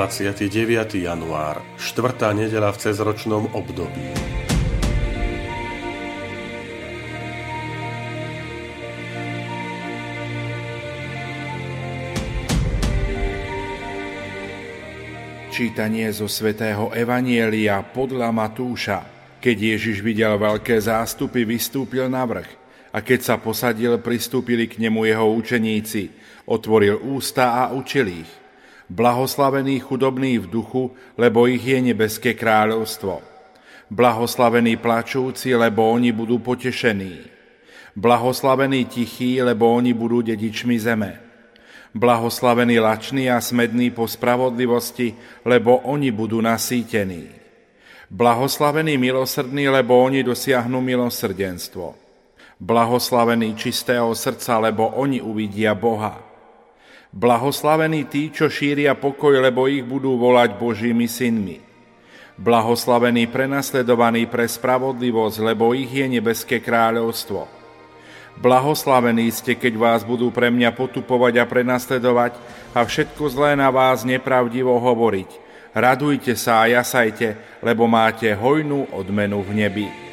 29. január, štvrtá nedela v cezročnom období. Čítanie zo svätého Evanielia podľa Matúša. Keď Ježiš videl veľké zástupy, vystúpil na vrch a keď sa posadil, pristúpili k nemu jeho učeníci, otvoril ústa a učil ich. Blahoslavení chudobní v duchu, lebo ich je nebeské kráľovstvo. Blahoslavení plačúci, lebo oni budú potešení. Blahoslavení tichí, lebo oni budú dedičmi zeme. Blahoslavení lační a smední po spravodlivosti, lebo oni budú nasýtení. Blahoslavení milosrdní, lebo oni dosiahnu milosrdenstvo. Blahoslavení čistého srdca, lebo oni uvidia Boha. Blahoslavení tí, čo šíria pokoj, lebo ich budú volať Božími synmi. Blahoslavení prenasledovaní pre spravodlivosť, lebo ich je nebeské kráľovstvo. Blahoslavení ste, keď vás budú pre mňa potupovať a prenasledovať a všetko zlé na vás nepravdivo hovoriť. Radujte sa a jasajte, lebo máte hojnú odmenu v nebi.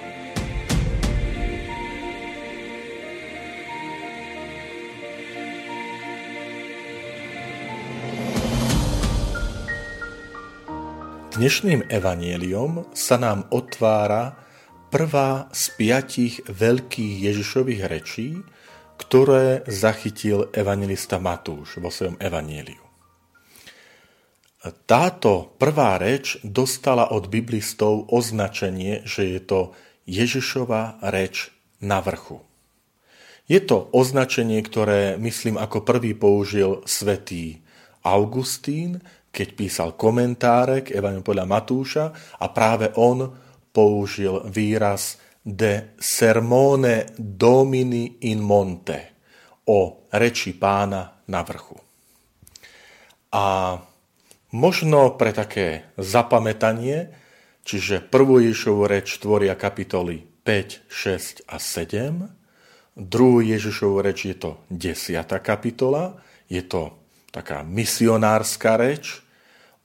Dnešným evanieliom sa nám otvára prvá z piatich veľkých Ježišových rečí, ktoré zachytil evangelista Matúš vo svojom evanieliu. Táto prvá reč dostala od biblistov označenie, že je to Ježišova reč na vrchu. Je to označenie, ktoré, myslím, ako prvý použil svätý Augustín, keď písal komentáre k Evangeliu podľa Matúša a práve on použil výraz de sermone domini in monte, o reči pána na vrchu. A možno pre také zapamätanie, čiže prvú Ježišovu reč tvoria kapitoly 5, 6 a 7, druhú Ježišovu reč je to 10. kapitola, je to taká misionárska reč,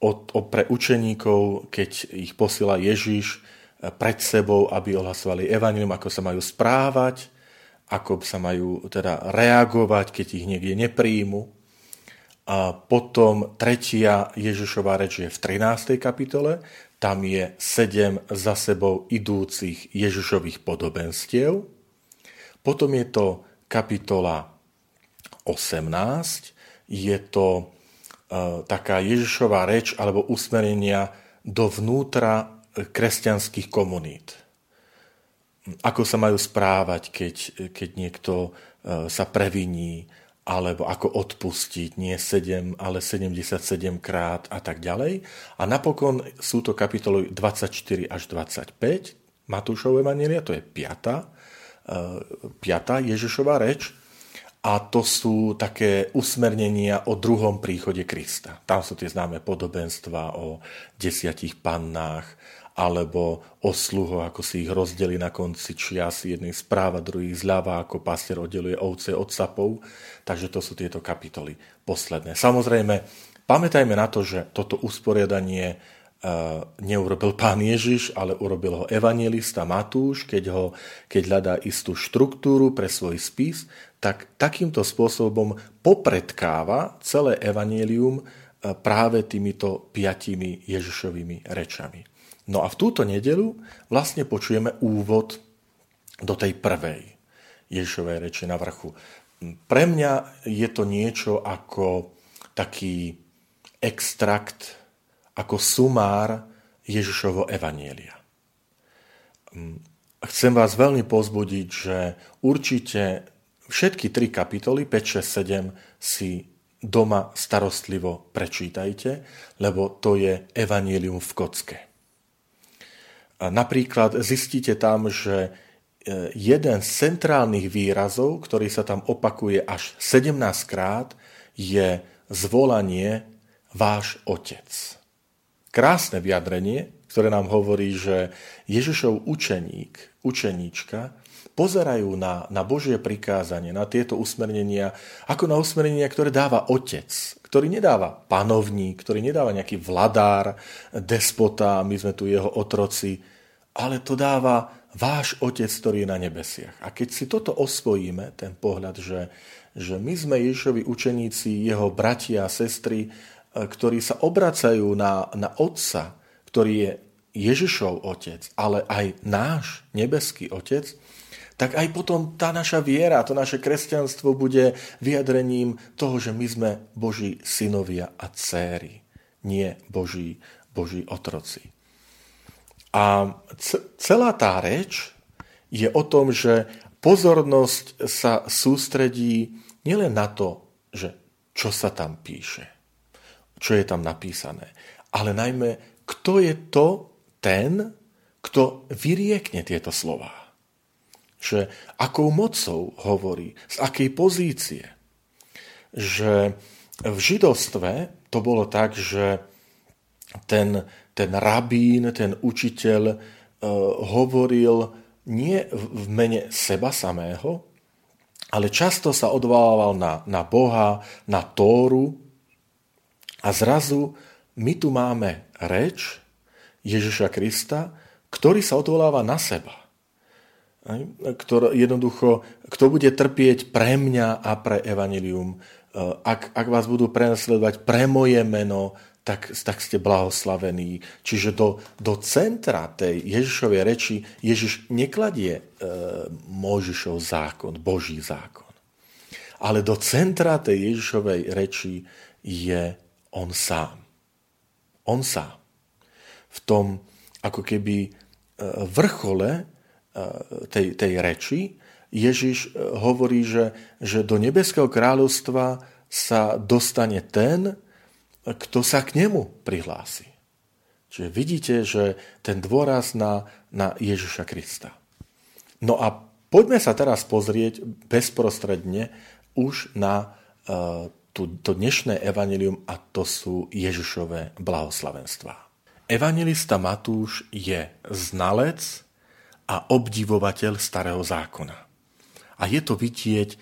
o, o, pre učeníkov, keď ich posiela Ježiš eh, pred sebou, aby ohlasovali evanilium, ako sa majú správať, ako sa majú teda reagovať, keď ich niekde nepríjmu. A potom tretia Ježišová reč je v 13. kapitole, tam je sedem za sebou idúcich Ježišových podobenstiev. Potom je to kapitola 18, je to E, taká Ježišová reč alebo usmerenia dovnútra kresťanských komunít. Ako sa majú správať, keď, keď niekto e, sa previní, alebo ako odpustiť, nie 7, ale 77 krát a tak ďalej. A napokon sú to kapitoly 24 až 25 Matúšov Evangelia, to je 5. 5. E, Ježišova reč, a to sú také usmernenia o druhom príchode Krista. Tam sú tie známe podobenstva o desiatich pannách, alebo o sluho, ako si ich rozdeli na konci čias, jedných správa, druhých zľava, ako pastier oddeluje ovce od sapov. Takže to sú tieto kapitoly posledné. Samozrejme, pamätajme na to, že toto usporiadanie neurobil pán Ježiš, ale urobil ho evangelista Matúš, keď, ho, keď hľadá istú štruktúru pre svoj spis, tak takýmto spôsobom popredkáva celé evanelium eh, práve týmito piatimi Ježišovými rečami. No a v túto nedelu vlastne počujeme úvod do tej prvej Ježišovej reči na vrchu. Pre mňa je to niečo ako taký extrakt ako sumár Ježišovo evanielia. Mm, chcem vás veľmi pozbudiť, že určite všetky tri kapitoly, 5, 6, 7, si doma starostlivo prečítajte, lebo to je evanielium v kocke. Napríklad zistíte tam, že e, jeden z centrálnych výrazov, ktorý sa tam opakuje až 17 krát, je zvolanie váš otec. Krásne vyjadrenie, ktoré nám hovorí, že Ježišov učeník, učeníčka pozerajú na, na Božie prikázanie, na tieto usmernenia, ako na usmernenia, ktoré dáva otec, ktorý nedáva panovník, ktorý nedáva nejaký vladár, despota, my sme tu jeho otroci, ale to dáva váš otec, ktorý je na nebesiach. A keď si toto osvojíme, ten pohľad, že, že my sme Ježišovi učeníci, jeho bratia a sestry, ktorí sa obracajú na, na otca, ktorý je Ježišov otec, ale aj náš nebeský otec, tak aj potom tá naša viera, to naše kresťanstvo bude vyjadrením toho, že my sme Boží synovia a céry, nie Boží, Boží otroci. A celá tá reč je o tom, že pozornosť sa sústredí nielen na to, že čo sa tam píše, čo je tam napísané, ale najmä, kto je to ten, kto vyriekne tieto slová že akou mocou hovorí, z akej pozície. Že v židovstve to bolo tak, že ten, ten rabín, ten učiteľ e, hovoril nie v mene seba samého, ale často sa odvolával na, na Boha, na Tóru a zrazu my tu máme reč Ježiša Krista, ktorý sa odvoláva na seba ktoré jednoducho, kto bude trpieť pre mňa a pre evanilium, e, ak, ak vás budú prenasledovať pre moje meno, tak, tak ste blahoslavení. Čiže do, do centra tej Ježišovej reči Ježiš nekladie e, Mojžišov zákon, Boží zákon. Ale do centra tej Ježišovej reči je on sám. On sám. V tom ako keby e, vrchole Eh, tej, tej reči, Ježiš eh, hovorí, že, že do nebeského kráľovstva sa dostane ten, kto sa k nemu prihlási. Čiže vidíte, že ten dôraz na, na Ježiša Krista. No a poďme sa teraz pozrieť bezprostredne už na tú, to dnešné evanelium a to sú Ježišové blahoslavenstvá. Evangelista Matúš je znalec a obdivovateľ starého zákona. A je to vidieť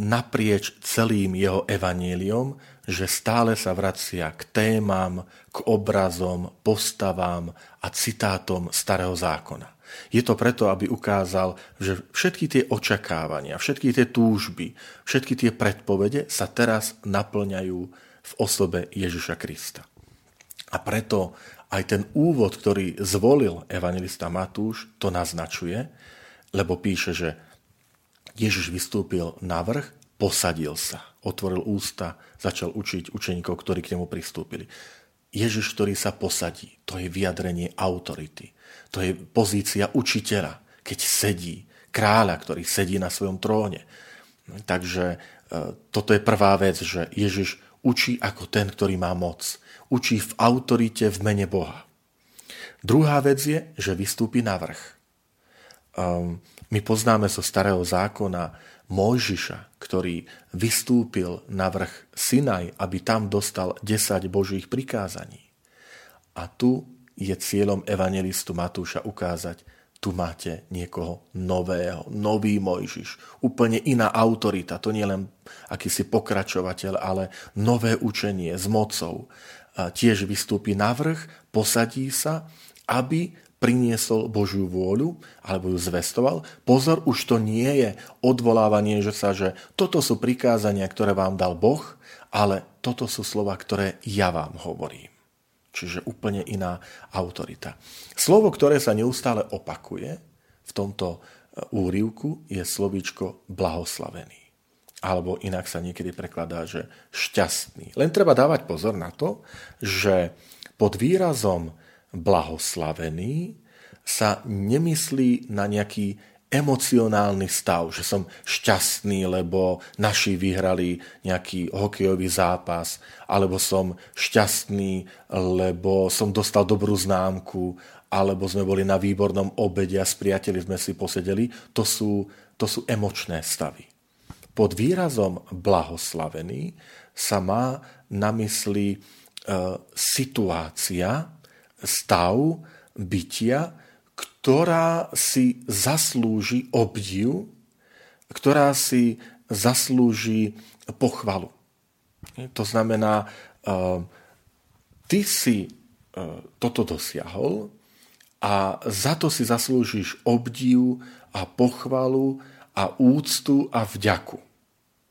naprieč celým jeho evaníliom, že stále sa vracia k témam, k obrazom, postavám a citátom starého zákona. Je to preto, aby ukázal, že všetky tie očakávania, všetky tie túžby, všetky tie predpovede sa teraz naplňajú v osobe Ježiša Krista. A preto aj ten úvod, ktorý zvolil evangelista Matúš, to naznačuje, lebo píše, že Ježiš vystúpil na vrch, posadil sa, otvoril ústa, začal učiť učeníkov, ktorí k nemu pristúpili. Ježiš, ktorý sa posadí, to je vyjadrenie autority. To je pozícia učiteľa, keď sedí, kráľa, ktorý sedí na svojom tróne. Takže e, toto je prvá vec, že Ježiš učí ako ten, ktorý má moc učí v autorite v mene Boha. Druhá vec je, že vystúpi na vrch. Um, my poznáme zo starého zákona Mojžiša, ktorý vystúpil na vrch Sinaj, aby tam dostal 10 božích prikázaní. A tu je cieľom evangelistu Matúša ukázať, tu máte niekoho nového, nový Mojžiš, úplne iná autorita, to nie len akýsi pokračovateľ, ale nové učenie s mocou, tiež vystúpi na vrch, posadí sa, aby priniesol Božiu vôľu, alebo ju zvestoval. Pozor, už to nie je odvolávanie, že sa, že toto sú prikázania, ktoré vám dal Boh, ale toto sú slova, ktoré ja vám hovorím. Čiže úplne iná autorita. Slovo, ktoré sa neustále opakuje v tomto e, úrivku, je slovíčko blahoslavený alebo inak sa niekedy prekladá, že šťastný. Len treba dávať pozor na to, že pod výrazom blahoslavený sa nemyslí na nejaký emocionálny stav, že som šťastný, lebo naši vyhrali nejaký hokejový zápas, alebo som šťastný, lebo som dostal dobrú známku, alebo sme boli na výbornom obede a s priateľi sme si posedeli, to sú, to sú emočné stavy. Pod výrazom blahoslavený sa má na mysli e, situácia, stav bytia, ktorá si zaslúži obdiv, ktorá si zaslúži pochvalu. To znamená, e, ty si e, toto dosiahol a za to si zaslúžiš obdiv a pochvalu a úctu a vďaku.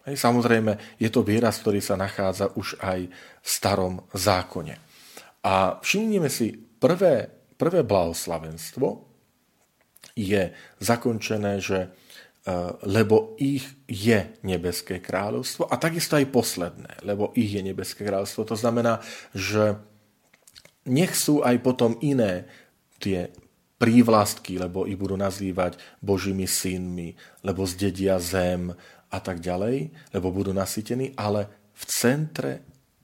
Samozrejme, je to výraz, ktorý sa nachádza už aj v starom zákone. A všimnime si, prvé, prvé blahoslavenstvo je zakončené, že e, lebo ich je nebeské kráľovstvo a takisto aj posledné, lebo ich je nebeské kráľovstvo. To znamená, že nech sú aj potom iné tie prívlastky, lebo ich budú nazývať Božími synmi, lebo zdedia zem a tak ďalej, lebo budú nasytení, ale v centre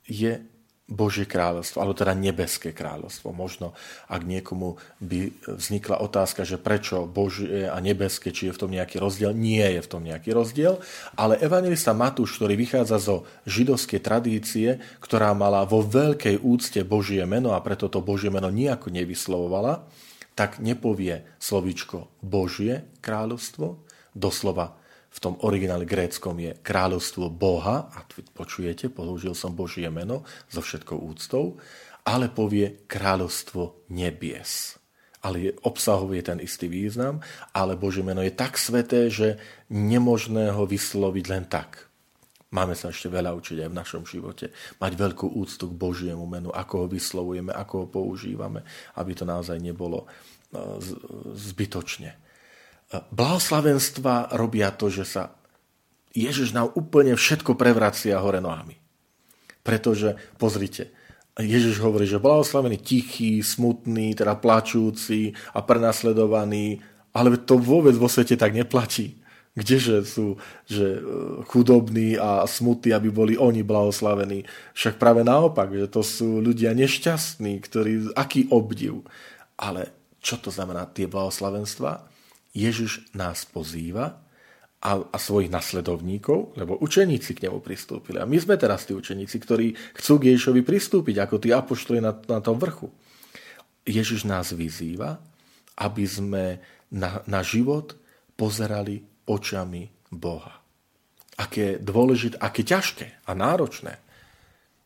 je Božie kráľovstvo, alebo teda nebeské kráľovstvo. Možno, ak niekomu by vznikla otázka, že prečo Božie a nebeské, či je v tom nejaký rozdiel, nie je v tom nejaký rozdiel, ale evangelista Matúš, ktorý vychádza zo židovskej tradície, ktorá mala vo veľkej úcte Božie meno a preto to Božie meno nejako nevyslovovala, tak nepovie slovíčko Božie kráľovstvo, doslova v tom origináli gréckom je kráľovstvo Boha, a počujete, použil som Božie meno so všetkou úctou, ale povie kráľovstvo nebies. Ale je, obsahovuje ten istý význam, ale Božie meno je tak sveté, že nemožné ho vysloviť len tak. Máme sa ešte veľa učiť aj v našom živote. Mať veľkú úctu k Božiemu menu, ako ho vyslovujeme, ako ho používame, aby to naozaj nebolo e, zbytočne. Blahoslavenstva robia to, že sa Ježiš nám úplne všetko prevracia hore nohami. Pretože, pozrite, Ježiš hovorí, že blahoslavený tichý, smutný, teda plačúci a prenasledovaný, ale to vôbec vo svete tak neplatí. Kdeže sú že e, chudobní a smutní, aby boli oni blahoslavení. Však práve naopak, že to sú ľudia nešťastní, ktorí, aký obdiv. Ale čo to znamená tie blahoslavenstva? Ježiš nás pozýva a, a svojich nasledovníkov, lebo učeníci k nemu pristúpili. A my sme teraz tí učeníci, ktorí chcú k Ježišovi pristúpiť, ako tí apoštoli na, na tom vrchu. Ježiš nás vyzýva, aby sme na, na život pozerali očami Boha. Aké dôležité, aké ťažké a náročné.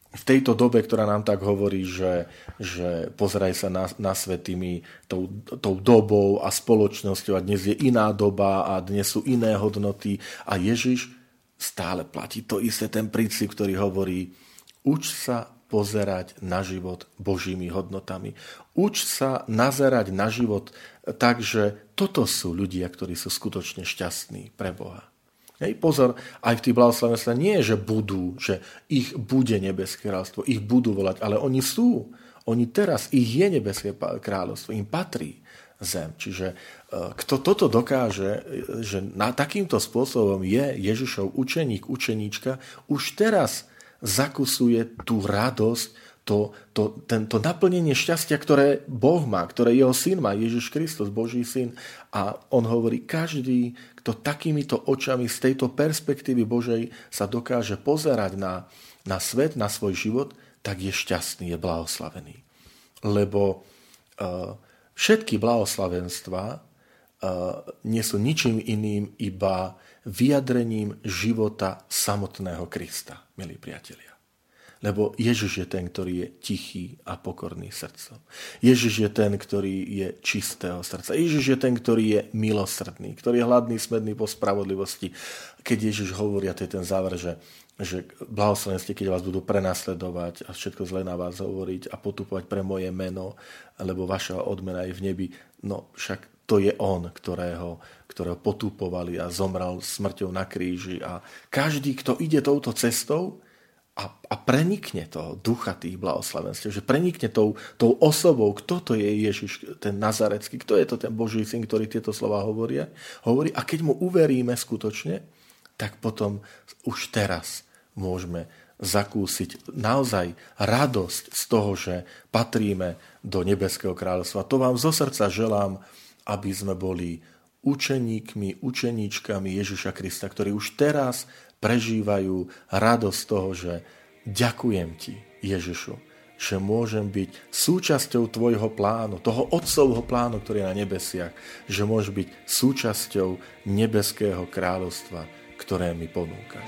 V tejto dobe, ktorá nám tak hovorí, že, že pozeraj sa na, na svet tými, tou, tou dobou a spoločnosťou a dnes je iná doba a dnes sú iné hodnoty a Ježiš stále platí to isté, ten princíp, ktorý hovorí uč sa pozerať na život Božími hodnotami. Uč sa nazerať na život tak, že toto sú ľudia, ktorí sú skutočne šťastní pre Boha. Hej, pozor, aj v tých blahoslavenstvách nie je, že budú, že ich bude nebeské kráľovstvo, ich budú volať, ale oni sú. Oni teraz, ich je nebeské kráľovstvo, im patrí zem. Čiže e, kto toto dokáže, že na takýmto spôsobom je Ježišov učeník, učeníčka, už teraz zakusuje tú radosť, to, to, tento naplnenie šťastia, ktoré Boh má, ktoré jeho syn má, Ježiš Kristus, Boží syn. A on hovorí, každý, kto takýmito očami z tejto perspektívy Božej sa dokáže pozerať na, na svet, na svoj život, tak je šťastný, je blahoslavený. Lebo uh, všetky blahoslavenstva uh, nie sú ničím iným, iba vyjadrením života samotného Krista, milí priatelia. Lebo Ježiš je ten, ktorý je tichý a pokorný srdcom. Ježiš je ten, ktorý je čistého srdca. Ježiš je ten, ktorý je milosrdný, ktorý je hladný, smedný po spravodlivosti. Keď Ježiš hovorí, a to je ten záver, že, že blahoslavení ste, keď vás budú prenasledovať a všetko zle na vás hovoriť a potupovať pre moje meno, lebo vaša odmena je v nebi. No však to je on, ktorého, ktorého potupovali a zomral smrťou na kríži. A každý, kto ide touto cestou, a, a prenikne to ducha tých blahoslavenstiev, že prenikne tou, tou osobou, kto to je Ježiš, ten Nazarecký, kto je to ten Boží syn, ktorý tieto slova hovoria, hovorí. A keď mu uveríme skutočne, tak potom už teraz môžeme zakúsiť naozaj radosť z toho, že patríme do Nebeského kráľovstva. To vám zo srdca želám, aby sme boli učeníkmi, učeníčkami Ježiša Krista, ktorí už teraz prežívajú radosť toho, že ďakujem ti, Ježišu, že môžem byť súčasťou tvojho plánu, toho otcovho plánu, ktorý je na nebesiach, že môžem byť súčasťou nebeského kráľovstva, ktoré mi ponúkaš.